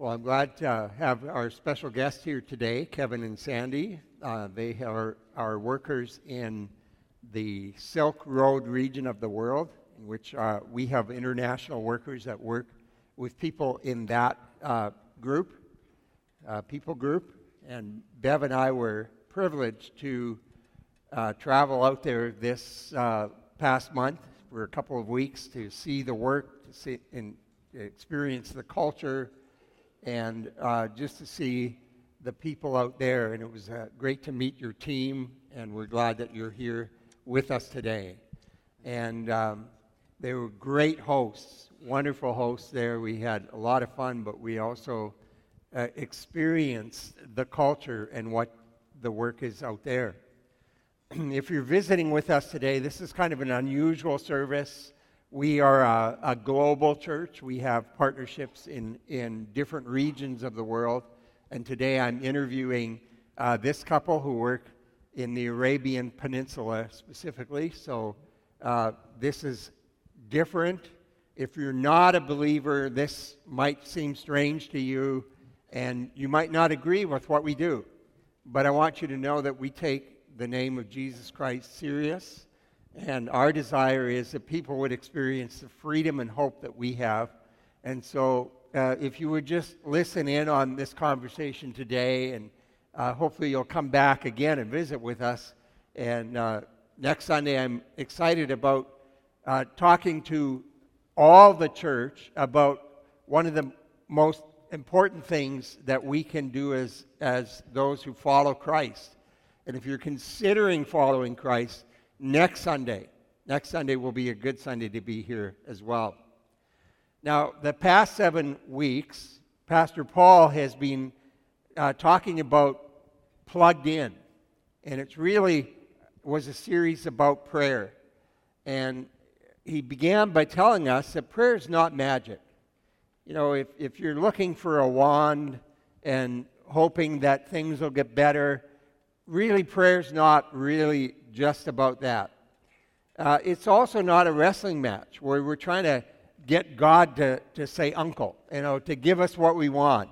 Well, I'm glad to have our special guests here today, Kevin and Sandy. Uh, they are our workers in the Silk Road region of the world, in which uh, we have international workers that work with people in that uh, group, uh, people group. And Bev and I were privileged to uh, travel out there this uh, past month for a couple of weeks to see the work, to see and experience the culture, and uh, just to see the people out there. And it was uh, great to meet your team, and we're glad that you're here with us today. And um, they were great hosts, wonderful hosts there. We had a lot of fun, but we also uh, experienced the culture and what the work is out there. if you're visiting with us today, this is kind of an unusual service. We are a, a, global church. We have partnerships in, in different regions of the world. And today I'm interviewing uh, this couple who work in the Arabian Peninsula specifically. So uh, this is different. If you're not a believer, this might seem strange to you, and you might not agree with what we do. But I want you to know that we take the name of Jesus Christ serious. And our desire is that people would experience the freedom and hope that we have. And so, uh, if you would just listen in on this conversation today, and uh, hopefully you'll come back again and visit with us. And uh, next Sunday, I'm excited about uh, talking to all the church about one of the most important things that we can do as, as those who follow Christ. And if you're considering following Christ, next Sunday, next Sunday will be a good Sunday to be here as well. Now, the past seven weeks, Pastor Paul has been uh, talking about plugged in, and it's really was a series about prayer. And he began by telling us that prayer is not magic. You know, if, if you're looking for a wand and hoping that things will get better, really, prayer's not really just about that. Uh, it's also not a wrestling match where we're trying to get God to, to say uncle, you know, to give us what we want.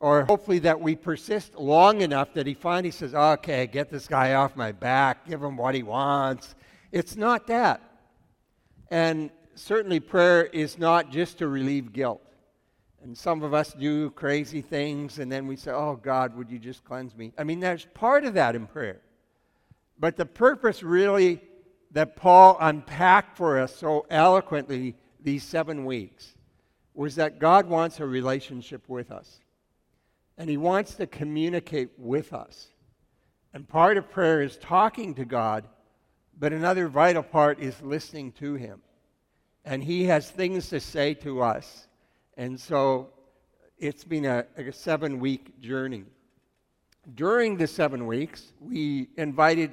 Or hopefully that we persist long enough that he finally says, okay, get this guy off my back, give him what he wants. It's not that. And certainly prayer is not just to relieve guilt. And some of us do crazy things, and then we say, Oh, God, would you just cleanse me? I mean, there's part of that in prayer. But the purpose, really, that Paul unpacked for us so eloquently these seven weeks was that God wants a relationship with us. And He wants to communicate with us. And part of prayer is talking to God, but another vital part is listening to Him. And He has things to say to us and so it's been a, a seven week journey. During the seven weeks, we invited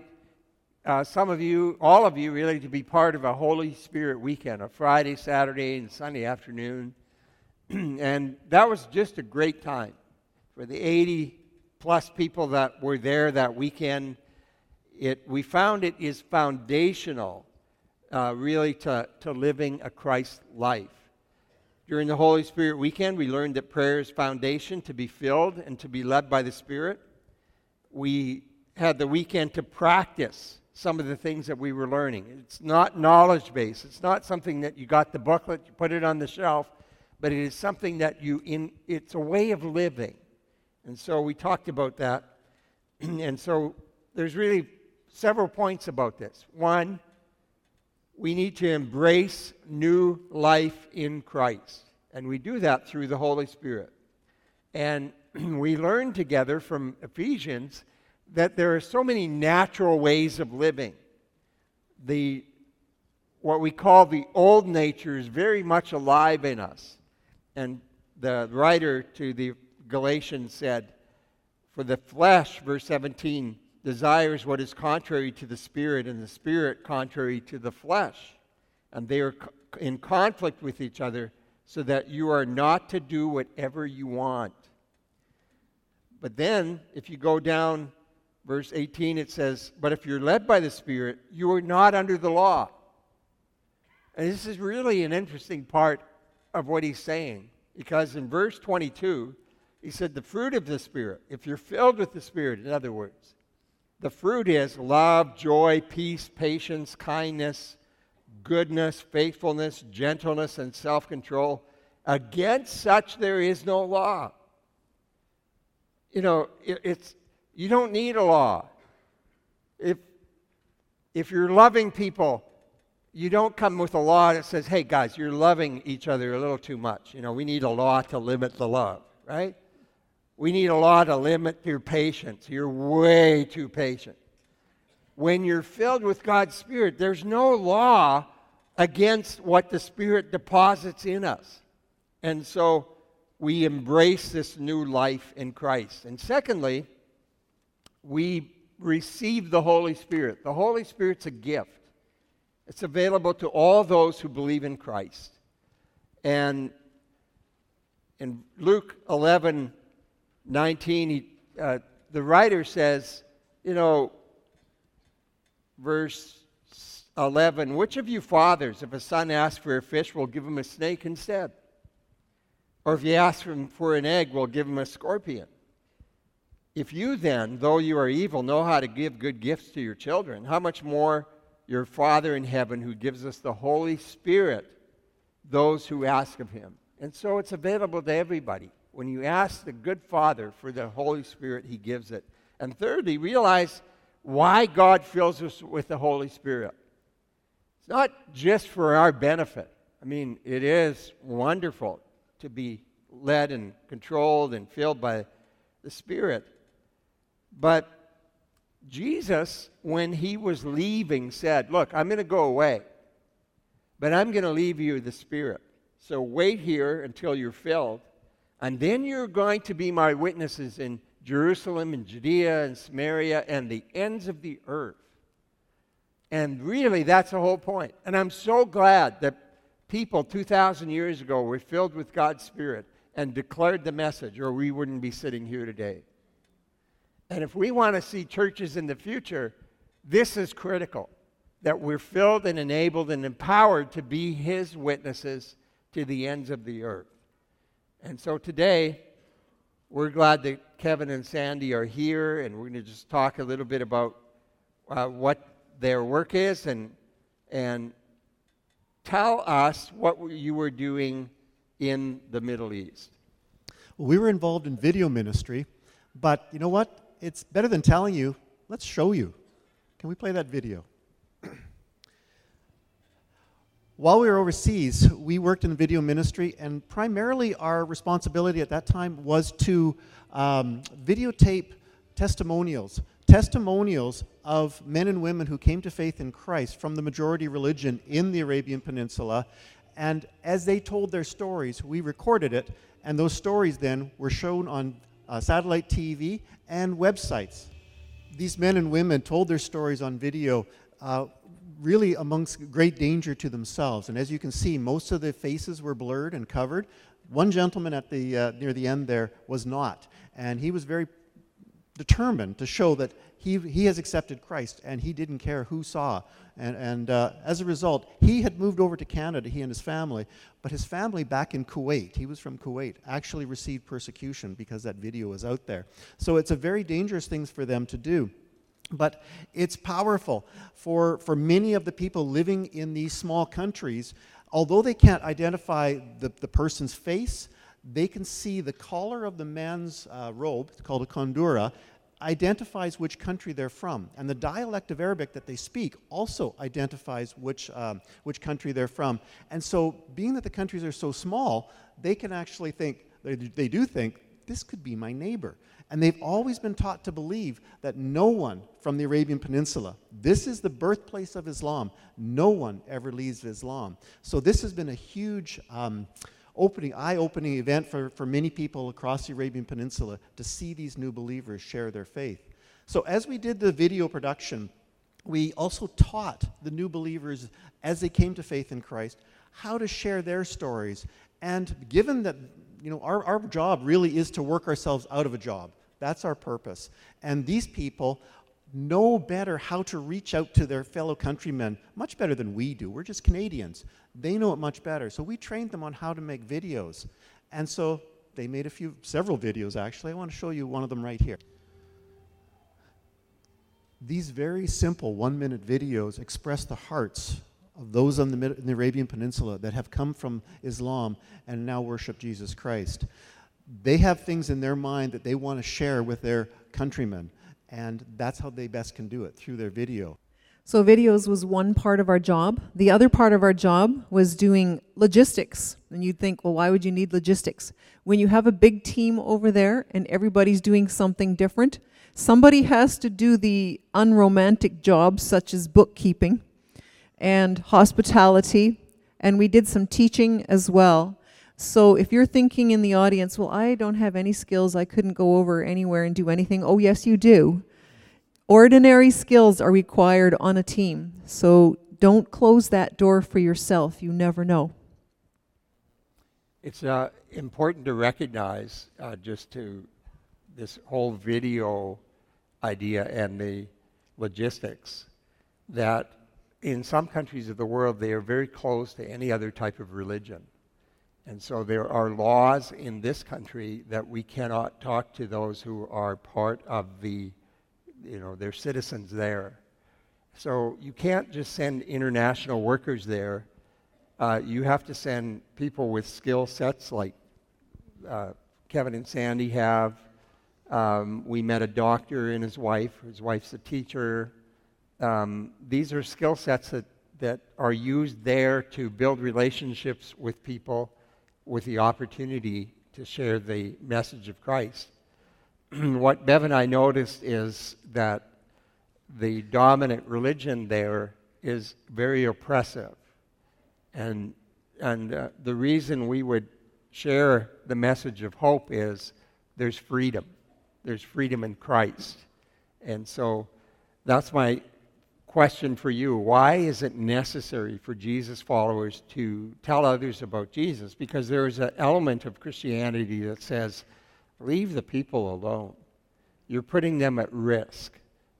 uh, some of you, all of you really, to be part of a Holy Spirit weekend, a Friday, Saturday, and Sunday afternoon. and that was just a great time. For the 80 plus people that were there that weekend, it, we found it is foundational, uh, really, to, to living a Christ life. During the Holy Spirit weekend, we learned that prayer is foundation to be filled and to be led by the Spirit. We had the weekend to practice some of the things that we were learning. It's not knowledge based. It's not something that you got the booklet, you put it on the shelf, but it is something that you in it's a way of living. And so we talked about that. and so there's really several points about this. One, we need to embrace new life in Christ. And we do that through the Holy Spirit. And we learn together from Ephesians that there are so many natural ways of living. The what we call the old nature is very much alive in us. And the writer to the Galatians said, For the flesh, verse 17, desires what is contrary to the Spirit, and the Spirit contrary to the flesh. And they are in conflict with each other, so that you are not to do whatever you want. But then, if you go down, verse 18, it says, But if you're led by the Spirit, you are not under the law. And this is really an interesting part of what he's saying, because in verse 22, He said, the fruit of the Spirit, if you're filled with the Spirit, in other words, the fruit is love, joy, peace, patience, kindness, goodness, faithfulness, gentleness, and self control. Against such there is no law. You know, it, it's, you don't need a law. If, if you're loving people, you don't come with a law that says, hey, guys, you're loving each other a little too much. You know, we need a law to limit the love, right? We need a law to limit your patience. You're way too patient. When you're filled with God's Spirit, there's no law against what the Spirit deposits in us. And so we embrace this new life in Christ. And secondly, we receive the Holy Spirit. The Holy Spirit's a gift. It's available to all those who believe in Christ. And in Luke 11 19, he, uh, the writer says, you know, verse 11, which of you fathers, if a son asks for a fish, will give him a snake instead? Or if you ask him for an egg, will give him a scorpion? If you then, though you are evil, know how to give good gifts to your children, how much more your Father in heaven who gives us the Holy Spirit, those who ask of him? And so it's available to everybody. When you ask the good Father for the Holy Spirit, he gives it. And thirdly, realize why God fills us with the Holy Spirit. It's not just for our benefit. I mean, it is wonderful to be led and controlled and filled by the Spirit. But Jesus, when he was leaving, said, Look, I'm going to go away, but I'm going to leave you the Spirit. So wait here until you're filled, and then you're going to be my witnesses in Jerusalem and Judea and Samaria and the ends of the earth. And really, that's the whole point. And I'm so glad that people 2,000 years ago were filled with God's Spirit and declared the message, or we wouldn't be sitting here today. And if we want to see churches in the future, this is critical that we're filled and enabled and empowered to be His witnesses to the ends of the earth. And so today, we're glad that Kevin and Sandy are here, and we're going to just talk a little bit about uh, what their work is and, and tell us what you were doing in the Middle East. We were involved in video ministry, but you know what? It's better than telling you. Let's show you. Can we play that video? While we were overseas, we worked in video ministry, and primarily our responsibility at that time was to um, videotape testimonials. Testimonials of men and women who came to faith in Christ from the majority religion in the Arabian Peninsula. And as they told their stories, we recorded it, and those stories then were shown on uh, satellite TV and websites. These men and women told their stories on video uh, really amongst great danger to themselves. And as you can see, most of the faces were blurred and covered. One gentleman at the, uh, near the end there was not. And he was very determined to show that he, he has accepted Christ and he didn't care who saw. And, and uh, as a result, he had moved over to Canada, he and his family, but his family back in Kuwait, he was from Kuwait, actually received persecution because that video was out there. So it's a very dangerous thing for them to do. But it's powerful for, for many of the people living in these small countries. Although they can't identify the, the person's face, they can see the collar of the man's uh, robe, it's called a kondura, identifies which country they're from. And the dialect of Arabic that they speak also identifies which, um, which country they're from. And so, being that the countries are so small, they can actually think, they, they do think, this could be my neighbor. And they've always been taught to believe that no one from the Arabian Peninsula, this is the birthplace of Islam, no one ever leaves Islam. So this has been a huge um, opening, eye-opening event for, for many people across the Arabian Peninsula to see these new believers share their faith. So as we did the video production, we also taught the new believers as they came to faith in Christ how to share their stories. And given that you know, our, our job really is to work ourselves out of a job. That's our purpose. And these people know better how to reach out to their fellow countrymen much better than we do. We're just Canadians. They know it much better. So we trained them on how to make videos. And so they made a few, several videos actually. I want to show you one of them right here. These very simple one minute videos express the hearts of those on the, the Arabian Peninsula that have come from Islam and now worship Jesus Christ. They have things in their mind that they want to share with their countrymen, and that's how they best can do it through their video. So, videos was one part of our job. The other part of our job was doing logistics. And you'd think, well, why would you need logistics? When you have a big team over there and everybody's doing something different, somebody has to do the unromantic jobs such as bookkeeping and hospitality. And we did some teaching as well. So, if you're thinking in the audience, well, I don't have any skills, I couldn't go over anywhere and do anything, oh, yes, you do Ordinary skills are required on a team, so don't close that door for yourself. You never know. It's uh, important to recognize uh, just to this whole video idea and the logistics that in some countries of the world they are very close to any other type of religion. And so there are laws in this country that we cannot talk to those who are part of the you know, they're citizens there. So you can't just send international workers there. Uh, you have to send people with skill sets like uh, Kevin and Sandy have. Um, we met a doctor and his wife. His wife's a teacher. Um, these are skill sets that, that are used there to build relationships with people with the opportunity to share the message of Christ. what Bev and I noticed is that the dominant religion there is very oppressive. And, and uh, the reason we would share the message of hope is there's freedom. There's freedom in Christ. And so that's my question for you. Why is it necessary for Jesus followers to tell others about Jesus? Because there is an element of Christianity that says, Leave the people alone. You're putting them at risk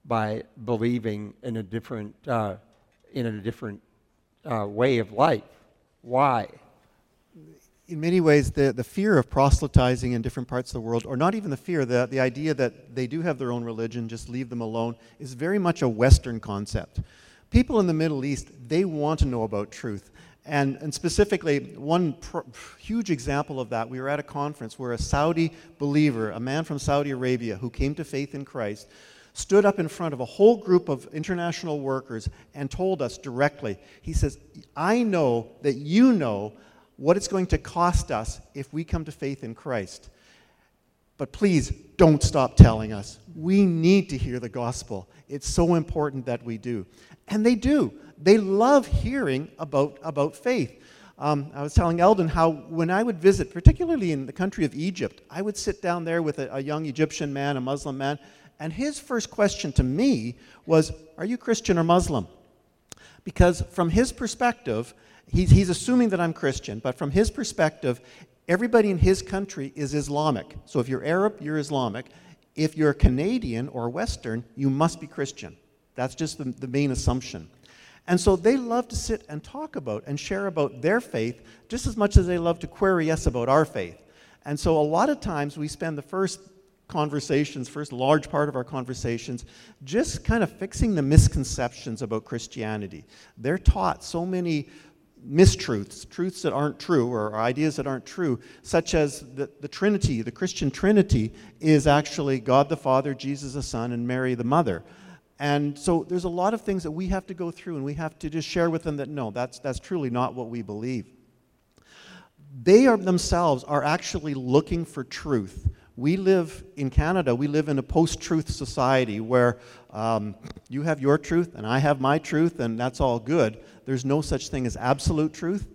by believing in a different, uh, in a different uh, way of life. Why? in many ways, the, the fear of proselytizing in different parts of the world, or not even the fear, the, the idea that they do have their own religion, just leave them alone, is very much a Western concept. People in the Middle East, they want to know about truth. And, and specifically, one pr- huge example of that, we were at a conference where a Saudi believer, a man from Saudi Arabia who came to faith in Christ, stood up in front of a whole group of international workers and told us directly, he says, I know that you know what it's going to cost us if we come to faith in Christ. But please don't stop telling us. We need to hear the gospel. It's so important that we do. And they do. They love hearing about, about faith. Um, I was telling Eldon how when I would visit, particularly in the country of Egypt, I would sit down there with a, a young Egyptian man, a Muslim man, and his first question to me was, Are you Christian or Muslim? Because from his perspective, he's, he's assuming that I'm Christian, but from his perspective, everybody in his country is Islamic. So if you're Arab, you're Islamic. If you're Canadian or Western, you must be Christian. That's just the, the main assumption. And so they love to sit and talk about and share about their faith just as much as they love to query us about our faith. And so a lot of times we spend the first conversations, first large part of our conversations, just kind of fixing the misconceptions about Christianity. They're taught so many mistruths, truths that aren't true, or ideas that aren't true, such as the, the Trinity, the Christian Trinity, is actually God the Father, Jesus the Son, and Mary the Mother. And so there's a lot of things that we have to go through, and we have to just share with them that no, that's, that's truly not what we believe. They are, themselves are actually looking for truth. We live in Canada, we live in a post truth society where um, you have your truth and I have my truth, and that's all good. There's no such thing as absolute truth.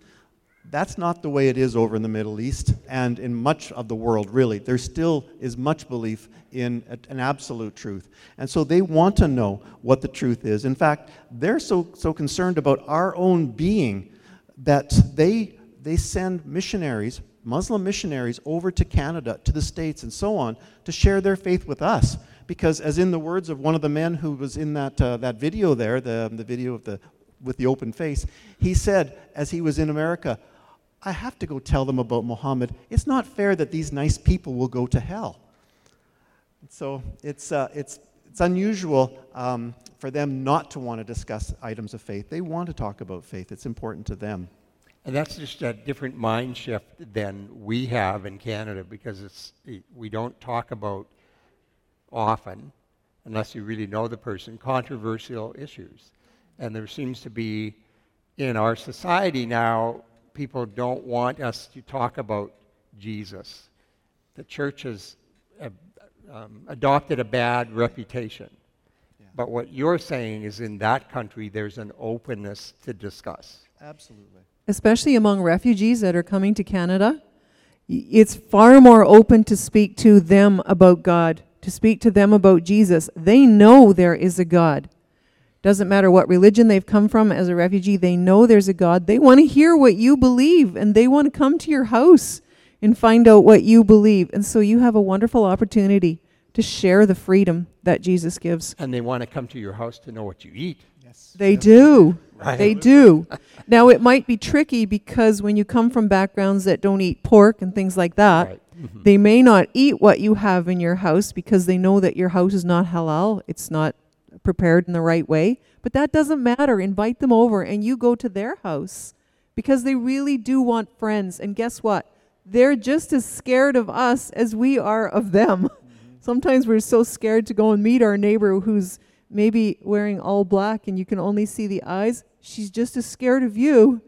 That's not the way it is over in the Middle East and in much of the world, really. There still is much belief in an absolute truth. And so they want to know what the truth is. In fact, they're so, so concerned about our own being that they, they send missionaries, Muslim missionaries, over to Canada, to the States, and so on, to share their faith with us. Because, as in the words of one of the men who was in that, uh, that video there, the, the video of the, with the open face, he said, as he was in America, I have to go tell them about Muhammad. It's not fair that these nice people will go to hell. So it's, uh, it's, it's unusual um, for them not to want to discuss items of faith. They want to talk about faith, it's important to them. And that's just a different mind shift than we have in Canada because it's, we don't talk about often, unless you really know the person, controversial issues. And there seems to be, in our society now, people don't want us to talk about Jesus. The church has uh, um, adopted a bad reputation. Yeah. But what you're saying is in that country, there's an openness to discuss. Absolutely especially among refugees that are coming to Canada, it's far more open to speak to them about God, to speak to them about Jesus. They know there is a God. Doesn't matter what religion they've come from as a refugee, they know there's a God. They want to hear what you believe and they want to come to your house and find out what you believe. And so you have a wonderful opportunity to share the freedom that Jesus gives. And they want to come to your house to know what you eat. Yes. They yes. do. Right. They do. now, it might be tricky because when you come from backgrounds that don't eat pork and things like that, right. mm-hmm. they may not eat what you have in your house because they know that your house is not halal. It's not prepared in the right way. But that doesn't matter. Invite them over and you go to their house because they really do want friends. And guess what? They're just as scared of us as we are of them. Mm-hmm. Sometimes we're so scared to go and meet our neighbor who's maybe wearing all black and you can only see the eyes, she's just as scared of you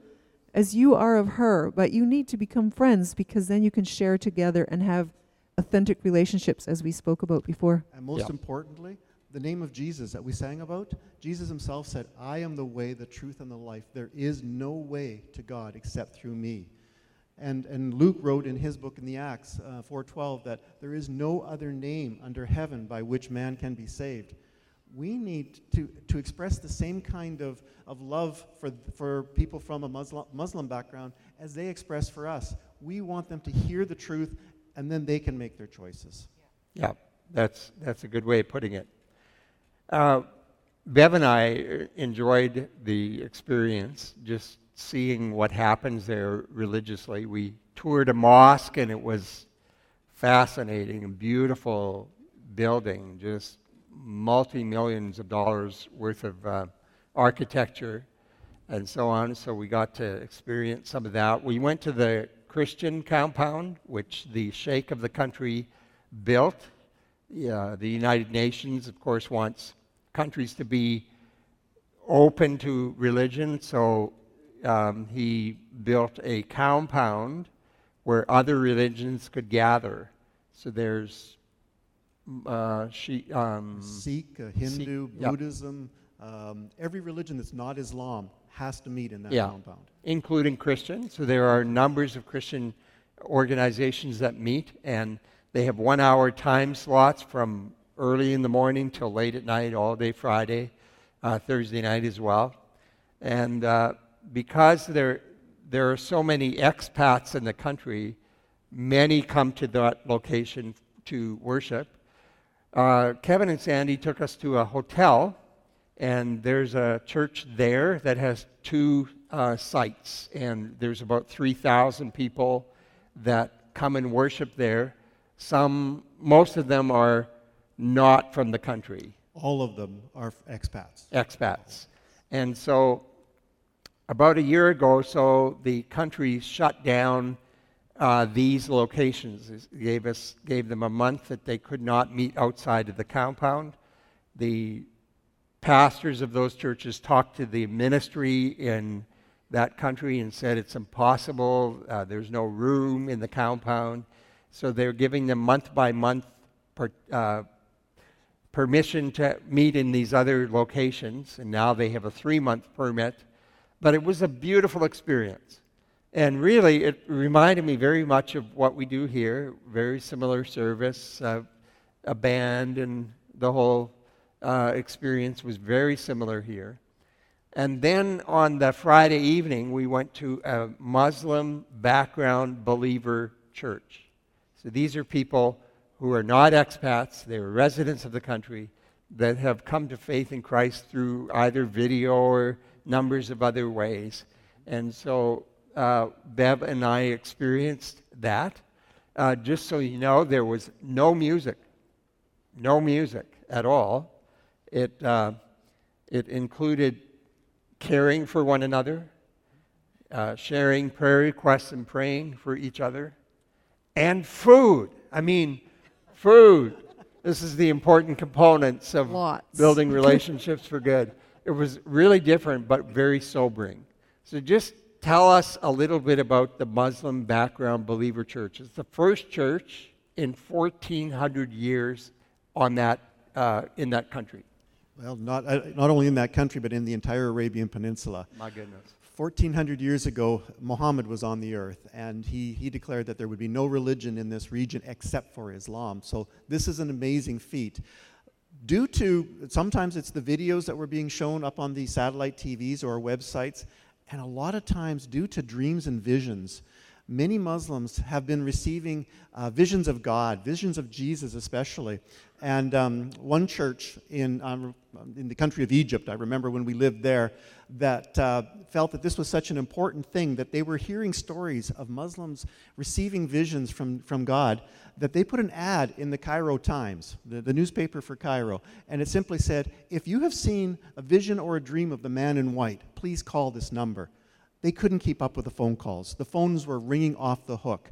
as you are of her. But you need to become friends because then you can share together and have authentic relationships, as we spoke about before. And most yeah. importantly, the name of Jesus that we sang about, Jesus himself said, I am the way, the truth, and the life. There is no way to God except through me. And, and Luke wrote in his book in the Acts uh, 4.12 that there is no other name under heaven by which man can be saved we need to, to express the same kind of, of love for, for people from a Muslim, Muslim background as they express for us. We want them to hear the truth and then they can make their choices. Yeah, that's, that's a good way of putting it. Uh, Bev and I enjoyed the experience, just seeing what happens there religiously. We toured a mosque and it was fascinating and beautiful building, just multi millions of dollars worth of uh, architecture and so on. So we got to experience some of that. We went to the Christian compound, which the sheikh of the country built. Yeah, the United Nations, of course, wants countries to be open to religion, so um, he built a compound where other religions could gather. So there's uh, she, um, Sikh, uh, Hindu, Sikh, Buddhism, um, every religion that's not Islam has to meet in that yeah. compound. Including Christian. So there are numbers of Christian organizations that meet, and they have one hour time slots from early in the morning till late at night, all day Friday, uh, Thursday night as well. And uh, because there, there are so many expats in the country, many come to that location to worship uh, Kevin and Sandy took us to a hotel, and there's a church there that has two uh, sites, and there's about 3,000 people that come and worship there. Some, most of them are not from the country. All of them are expats. Expats. And so, about a year ago, so the country shut down uh, these locations. gave, us, gave them a month that they could not meet outside of the compound. The pastors of those churches talked to the ministry in that country and said it's impossible, uh, there's no room in the compound. So they're giving them month by month per, uh, permission to meet in these other locations, and now they have a three month permit. But it was a beautiful experience. And really, it reminded me very much of what we do here. Very similar service, uh, a band, and the whole uh, experience was very similar here. And then on the Friday evening, we went to a Muslim background believer church. So these are people who are not expats, they are residents of the country that have come to faith in Christ through either video or numbers of other ways. And so uh, Bev and I experienced that. Uh, just so you know, there was no music, no music at all. It, uh, it included caring for one another, uh, sharing prayer requests and praying for each other, and food. I mean, food. This is the important components of Lots. building relationships for good. It was really different, but very sobering. So just tell us a little bit about the Muslim background believer church. It's the first church in 1,400 years on that, uh, in that country. Well, not, uh, not only in that country, but in the entire Arabian Peninsula. My goodness. 1400 years ago, Muhammad was on the earth, and he, he declared that there would be no religion in this region except for Islam. So, this is an amazing feat. Due to sometimes it's the videos that were being shown up on the satellite TVs or websites, and a lot of times due to dreams and visions. Many Muslims have been receiving uh, visions of God, visions of Jesus especially. And um, one church in, um, in the country of Egypt, I remember when we lived there, that uh, felt that this was such an important thing that they were hearing stories of Muslims receiving visions from, from God that they put an ad in the Cairo Times, the, the newspaper for Cairo, and it simply said, If you have seen a vision or a dream of the man in white, please call this number. They couldn't keep up with the phone calls. The phones were ringing off the hook.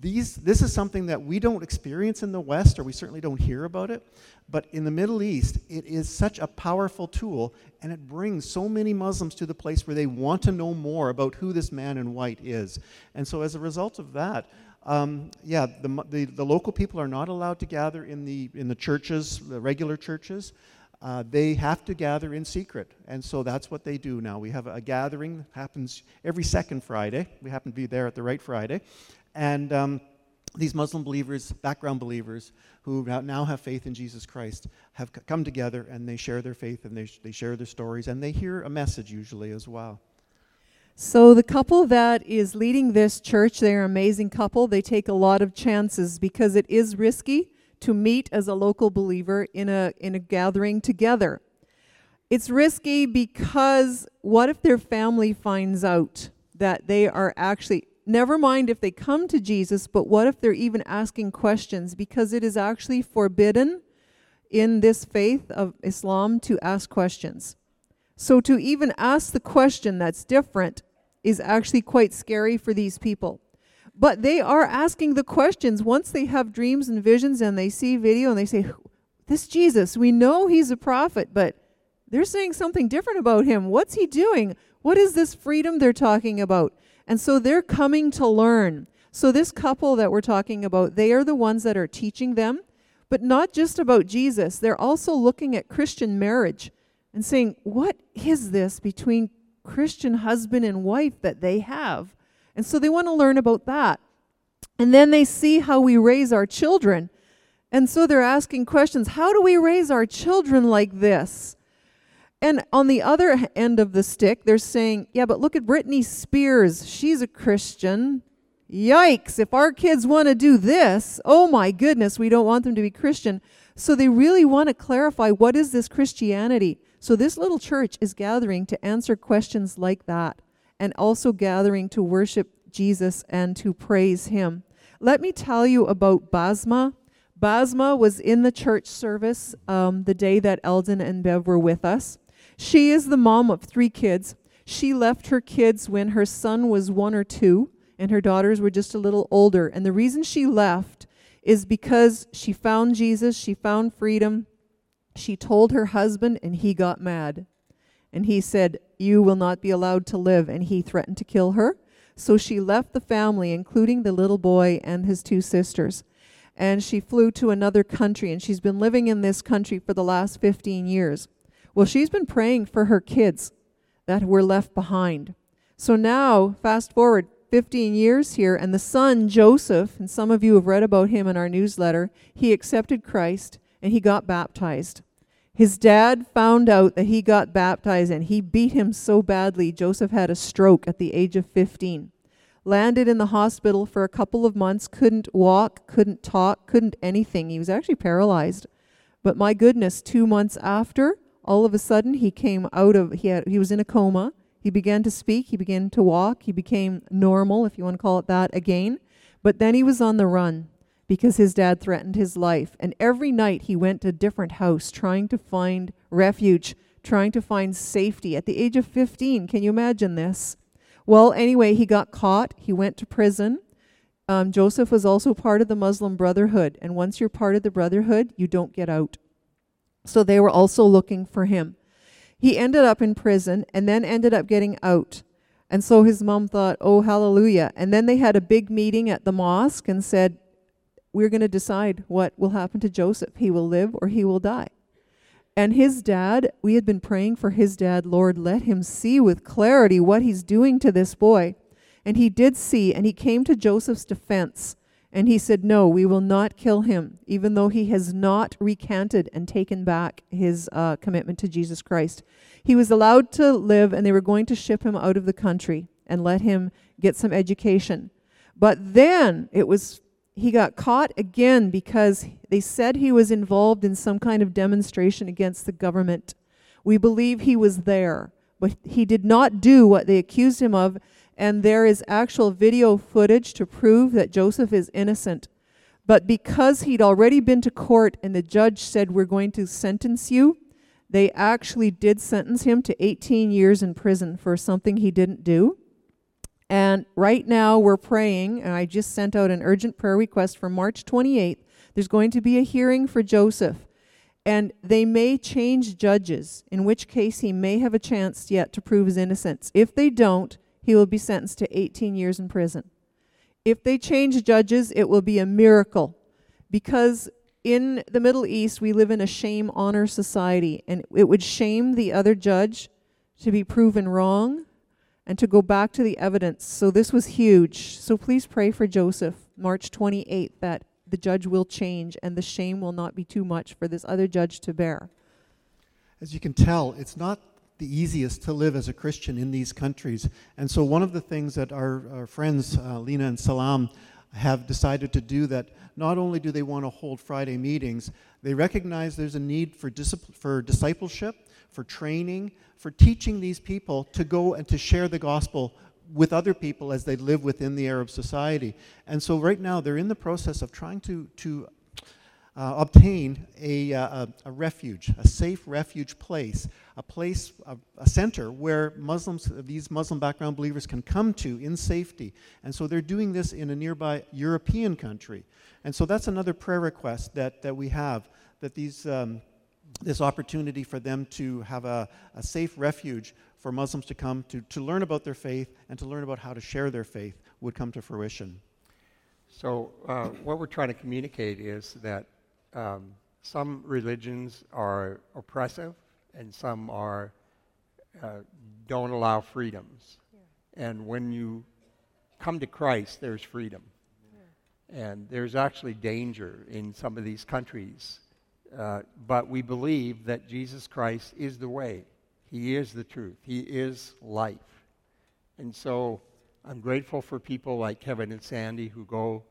These, this is something that we don't experience in the West, or we certainly don't hear about it. But in the Middle East, it is such a powerful tool, and it brings so many Muslims to the place where they want to know more about who this man in white is. And so, as a result of that, um, yeah, the, the, the, local people are not allowed to gather in the, in the churches, the regular churches. Uh, they have to gather in secret. And so that's what they do now. We have a gathering, that happens every second Friday. We happen to be there at the right Friday. And um, these Muslim believers, background believers, who now have faith in Jesus Christ, have come together and they share their faith and they, they share their stories and they hear a message usually as well. So, the couple that is leading this church, they're an amazing couple. They take a lot of chances because it is risky to meet as a local believer in a, in a gathering together. It's risky because what if their family finds out that they are actually Never mind if they come to Jesus, but what if they're even asking questions? Because it is actually forbidden in this faith of Islam to ask questions. So to even ask the question that's different is actually quite scary for these people. But they are asking the questions once they have dreams and visions and they see video and they say, This Jesus, we know he's a prophet, but they're saying something different about him. What's he doing? What is this freedom they're talking about? And so they're coming to learn. So, this couple that we're talking about, they are the ones that are teaching them, but not just about Jesus. They're also looking at Christian marriage and saying, what is this between Christian husband and wife that they have? And so they want to learn about that. And then they see how we raise our children. And so they're asking questions How do we raise our children like this? And on the other end of the stick, they're saying, yeah, but look at Britney Spears. She's a Christian. Yikes, if our kids want to do this, oh my goodness, we don't want them to be Christian. So they really want to clarify what is this Christianity? So this little church is gathering to answer questions like that and also gathering to worship Jesus and to praise him. Let me tell you about Basma. Basma was in the church service um, the day that Eldon and Bev were with us. She is the mom of three kids. She left her kids when her son was one or two, and her daughters were just a little older. And the reason she left is because she found Jesus, she found freedom. She told her husband, and he got mad. And he said, You will not be allowed to live. And he threatened to kill her. So she left the family, including the little boy and his two sisters. And she flew to another country, and she's been living in this country for the last 15 years. Well, she's been praying for her kids that were left behind. So now, fast forward 15 years here, and the son, Joseph, and some of you have read about him in our newsletter, he accepted Christ and he got baptized. His dad found out that he got baptized and he beat him so badly, Joseph had a stroke at the age of 15. Landed in the hospital for a couple of months, couldn't walk, couldn't talk, couldn't anything. He was actually paralyzed. But my goodness, two months after, all of a sudden he came out of he had he was in a coma He began to speak, he began to walk, he became normal, if you want to call it that, again. But then he was on the run because his dad threatened his life. And every night he went to a different house trying to find refuge, trying to find safety. At the age of 15, can you imagine this? Well, anyway, he got caught, he went to prison. Um, Joseph was also part of the Muslim Brotherhood, and once you're part of the Brotherhood, you don't get out. So they were also looking for him. He ended up in prison and then ended up getting out. And so his mom thought, oh, hallelujah. And then they had a big meeting at the mosque and said, we're going to decide what will happen to Joseph. He will live or he will die. And his dad, we had been praying for his dad, Lord, let him see with clarity what he's doing to this boy. And he did see, and he came to Joseph's defense. And he said, No, we will not kill him, even though he has not recanted and taken back his uh, commitment to Jesus Christ. He was allowed to live, and they were going to ship him out of the country and let him get some education. But then it was he got caught again because they said he was involved in some kind of demonstration against the government. We believe he was there, but he did not do what they accused him of, and there is actual video footage to prove that Joseph is innocent. But because he'd already been to court and the judge said, We're going to sentence you, they actually did sentence him to 18 years in prison for something he didn't do. And right now we're praying, and I just sent out an urgent prayer request for March 28th. There's going to be a hearing for Joseph. And they may change judges, in which case he may have a chance yet to prove his innocence. If they don't, he will be sentenced to 18 years in prison. If they change judges, it will be a miracle. Because in the Middle East, we live in a shame honor society, and it would shame the other judge to be proven wrong and to go back to the evidence. So this was huge. So please pray for Joseph, March 28th, that the judge will change and the shame will not be too much for this other judge to bear. As you can tell, it's not the easiest to live as a Christian in these countries. And so, one of the things that our, our friends, uh, Lena and Salam, have decided to do that not only do they want to hold Friday meetings, they recognize there's a need for, discipl- for discipleship, for training, for teaching these people to go and to share the gospel with other people as they live within the Arab society. And so right now they're in the process of trying to, to uh, obtain a, uh, a, refuge, a safe refuge place, a place, a, a, center where Muslims, these Muslim background believers can come to in safety. And so they're doing this in a nearby European country. And so that's another prayer request that, that we have, that these um, this opportunity for them to have a, a safe refuge for Muslims to come to, to learn about their faith and to learn about how to share their faith would come to fruition. So, uh, what we're trying to communicate is that um, some religions are oppressive and some are uh, don't allow freedoms. Yeah. And when you come to Christ, there's freedom. Yeah. And there's actually danger in some of these countries uh, but we believe that Jesus Christ is the way. He is the truth. He is life. And so I'm grateful for people like Kevin and Sandy who go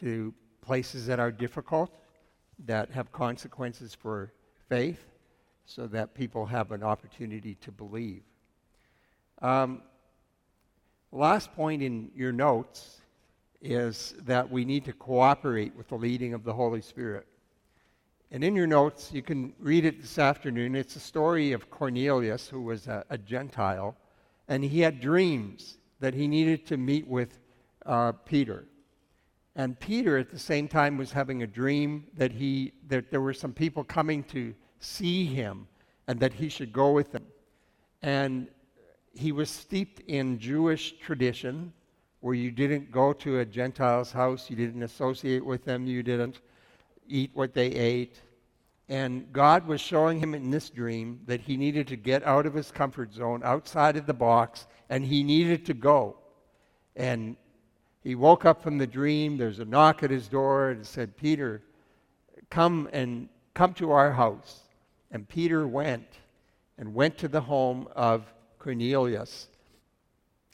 to places that are difficult, that have consequences for faith, so that people have an opportunity to believe. Um, last point in your notes is that we need to cooperate with the leading of the Holy Spirit. And in your notes, you can read it this afternoon. It's a story of Cornelius, who was a, a Gentile, and he had dreams that he needed to meet with uh, Peter. And Peter, at the same time, was having a dream that, he, that there were some people coming to see him and that he should go with them. And he was steeped in Jewish tradition where you didn't go to a Gentile's house, you didn't associate with them, you didn't eat what they ate. And God was showing him in this dream that he needed to get out of his comfort zone, outside of the box, and he needed to go. And he woke up from the dream. There's a knock at his door and said, Peter, come and come to our house. And Peter went and went to the home of Cornelius.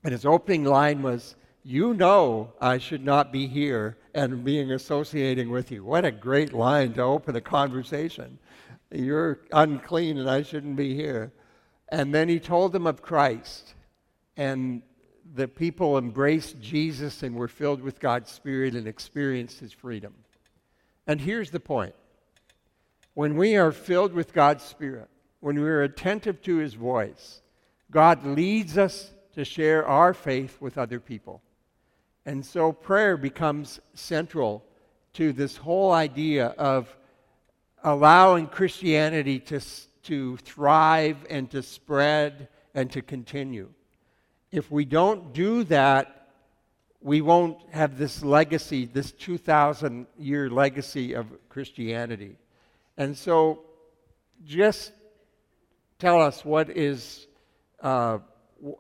And his opening line was, You know I should not be here, and being associating with you. What a great line to open a conversation. You're unclean and I shouldn't be here. And then he told them of Christ. and the people embraced Jesus and were filled with God's Spirit and experienced His freedom. And here's the point when we are filled with God's Spirit, when we are attentive to His voice, God leads us to share our faith with other people. And so prayer becomes central to this whole idea of allowing Christianity to, to thrive and to spread and to continue. If we don't do that, we won't have this legacy, this 2,000 year legacy of Christianity. And so just tell us what is, uh,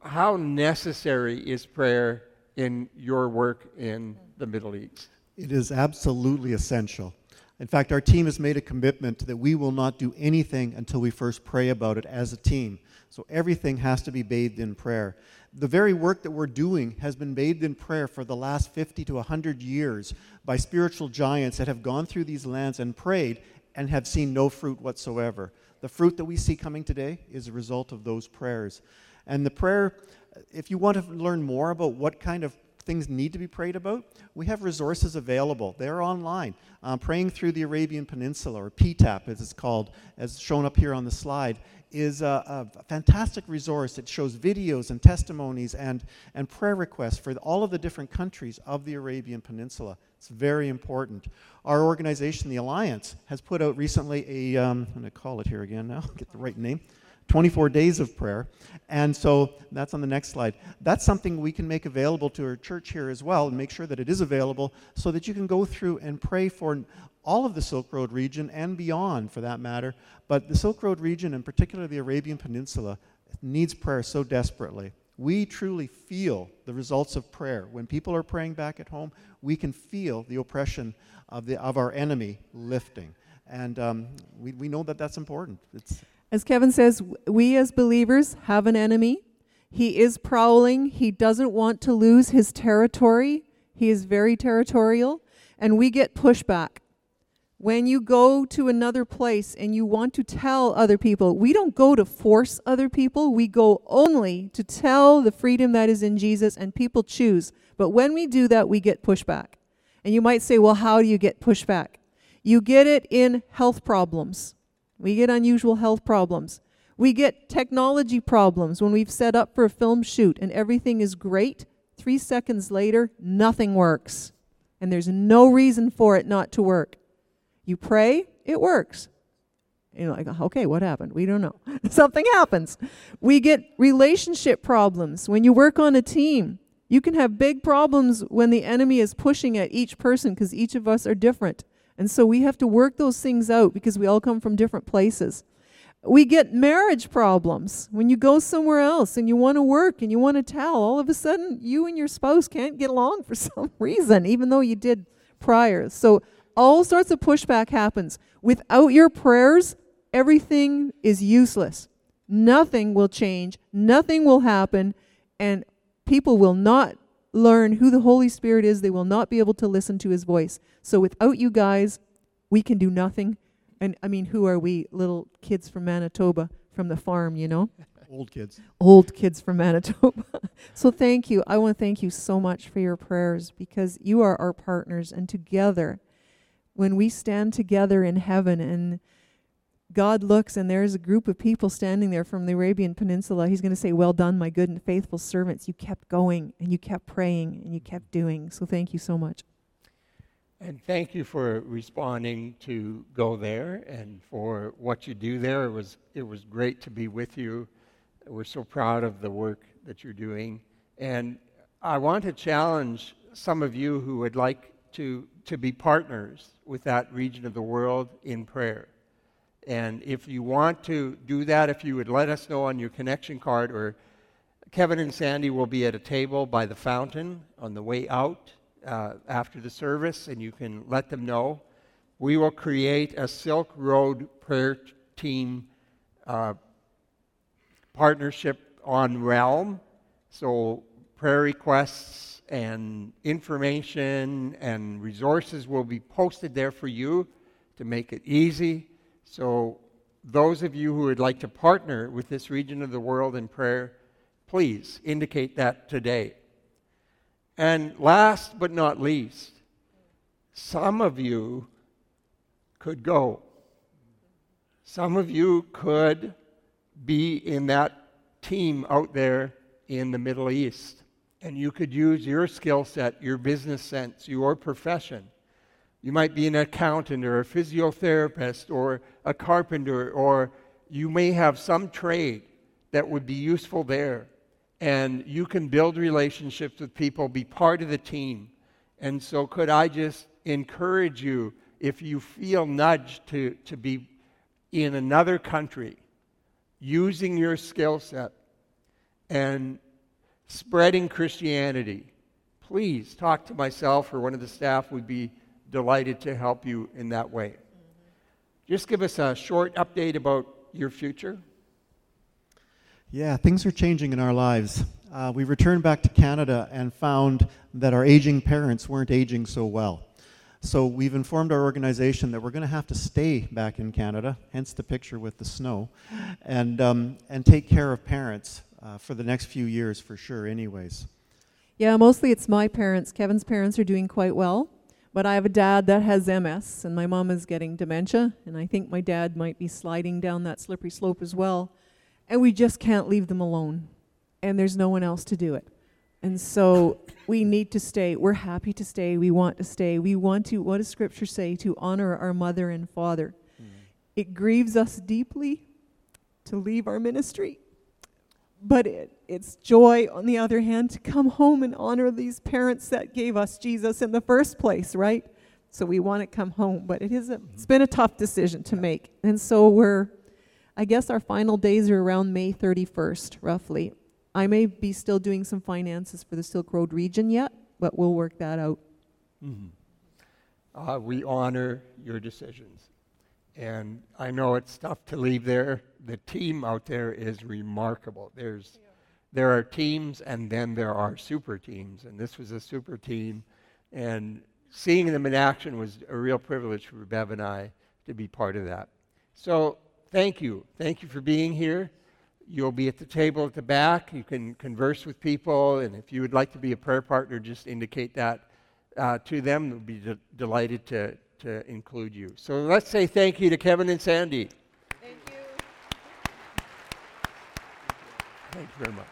how necessary is prayer in your work in the Middle East? It is absolutely essential. In fact, our team has made a commitment that we will not do anything until we first pray about it as a team. So everything has to be bathed in prayer. The very work that we're doing has been bathed in prayer for the last 50 to 100 years by spiritual giants that have gone through these lands and prayed and have seen no fruit whatsoever. The fruit that we see coming today is a result of those prayers. And the prayer, if you want to learn more about what kind of things need to be prayed about, we have resources available. They're online. Um, praying through the Arabian Peninsula, or PTAP as it's called, as shown up here on the slide, is a, a, fantastic resource. It shows videos and testimonies and, and prayer requests for all of the different countries of the Arabian Peninsula. It's very important. Our organization, the Alliance, has put out recently a, um, I'm going to call it here again now, get the right name, 24 days of prayer. And so that's on the next slide. That's something we can make available to our church here as well and make sure that it is available so that you can go through and pray for all of the Silk Road region and beyond for that matter. But the Silk Road region, and particularly the Arabian Peninsula, needs prayer so desperately. We truly feel the results of prayer. When people are praying back at home, we can feel the oppression of, the, of our enemy lifting. And um, we, we know that that's important. It's, as Kevin says, we as believers have an enemy. He is prowling. He doesn't want to lose his territory. He is very territorial, and we get pushback. When you go to another place and you want to tell other people, we don't go to force other people. We go only to tell the freedom that is in Jesus, and people choose. But when we do that, we get pushback. And you might say, well, how do you get pushback? You get it in health problems. We get unusual health problems. We get technology problems when we've set up for a film shoot and everything is great. Three seconds later, nothing works. And there's no reason for it not to work. You pray, it works. And you're like, okay, what happened? We don't know. Something happens. We get relationship problems. When you work on a team, you can have big problems when the enemy is pushing at each person because each of us are different. And so we have to work those things out because we all come from different places. We get marriage problems when you go somewhere else and you want to work and you want to tell. All of a sudden, you and your spouse can't get along for some reason, even though you did prior. So all sorts of pushback happens. Without your prayers, everything is useless. Nothing will change, nothing will happen, and people will not learn who the Holy Spirit is, they will not be able to listen to his voice. So without you guys, we can do nothing. And I mean, who are we? Little kids from Manitoba, from the farm, you know? Old kids. Old kids from Manitoba. so thank you. I want to thank you so much for your prayers because you are our partners. And together, when we stand together in heaven and God looks and there's a group of people standing there from the Arabian Peninsula. He's going to say, Well done, my good and faithful servants. You kept going and you kept praying and you kept doing. So thank you so much. And thank you for responding to go there and for what you do there. It was, it was great to be with you. We're so proud of the work that you're doing. And I want to challenge some of you who would like to, to be partners with that region of the world in prayer. And if you want to do that, if you would let us know on your connection card, or Kevin and Sandy will be at a table by the fountain on the way out uh, after the service, and you can let them know. We will create a Silk Road prayer team uh, partnership on Realm. So prayer requests and information and resources will be posted there for you to make it easy so, those of you who would like to partner with this region of the world in prayer, please indicate that today. And last but not least, some of you could go. Some of you could be in that team out there in the Middle East, and you could use your skill set, your business sense, your profession. You might be an accountant or a physiotherapist or a carpenter, or you may have some trade that would be useful there. And you can build relationships with people, be part of the team. And so, could I just encourage you, if you feel nudged to, to be in another country, using your skill set and spreading Christianity, please talk to myself or one of the staff. We'd be delighted to help you in that way. Mm-hmm. Just give us a short update about your future. Yeah, things are changing in our lives. Uh, we returned back to Canada and found that our aging parents weren't aging so well. So we've informed our organization that we're going to have to stay back in Canada, hence the picture with the snow, and, um, and take care of parents uh, for the next few years for sure, anyways. Yeah, mostly it's my parents. Kevin's parents are doing quite well, but I have a dad that has MS, and my mom is getting dementia, and I think my dad might be sliding down that slippery slope as well and we just can't leave them alone. And there's no one else to do it. And so we need to stay. We're happy to stay. We want to stay. We want to, what does Scripture say? To honor our mother and father. Mm. It grieves us deeply to leave our ministry. But it, it's joy, on the other hand, to come home and honor these parents that gave us Jesus in the first place, right? So we want to come home. But it is a, it's been a tough decision to make. And so we're I guess our final days are around May 31st, roughly. I may be still doing some finances for the Silk Road region yet, but we'll work that out. Mm-hmm. Uh, we honor your decisions. And I know it's tough to leave there. The team out there is remarkable. There's, there are teams, and then there are super teams. And this was a super team. And seeing them in action was a real privilege for Bev and I to be part of that. So thank you. Thank you for being here. You'll be at the table at the back. You can converse with people, and if you would like to be a prayer partner, just indicate that uh, to them. They'll be de- delighted to, to include you. So let's say thank you to Kevin and Sandy. Thank you. Thank you very much.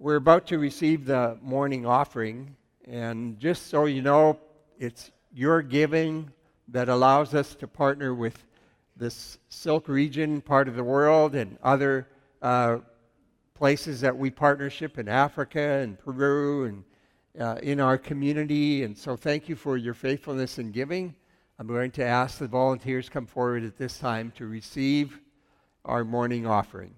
We're about to receive the morning offering, and just so you know, it's your giving that allows us to partner with this Silk region part of the world and other uh, places that we partnership in Africa and Peru and uh, in our community. And so thank you for your faithfulness in giving. I'm going to ask the volunteers come forward at this time to receive our morning offering.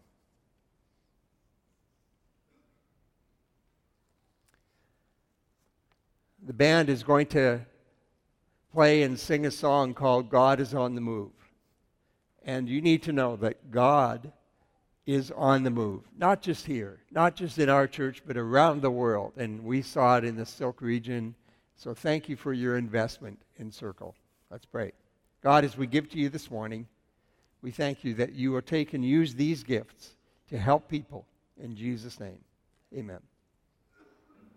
The band is going to play and sing a song called God is on the Move. And you need to know that God is on the move, not just here, not just in our church, but around the world. And we saw it in the Silk region. So thank you for your investment in Circle. Let's pray. God, as we give to you this morning, we thank you that you will take and use these gifts to help people. In Jesus' name, amen.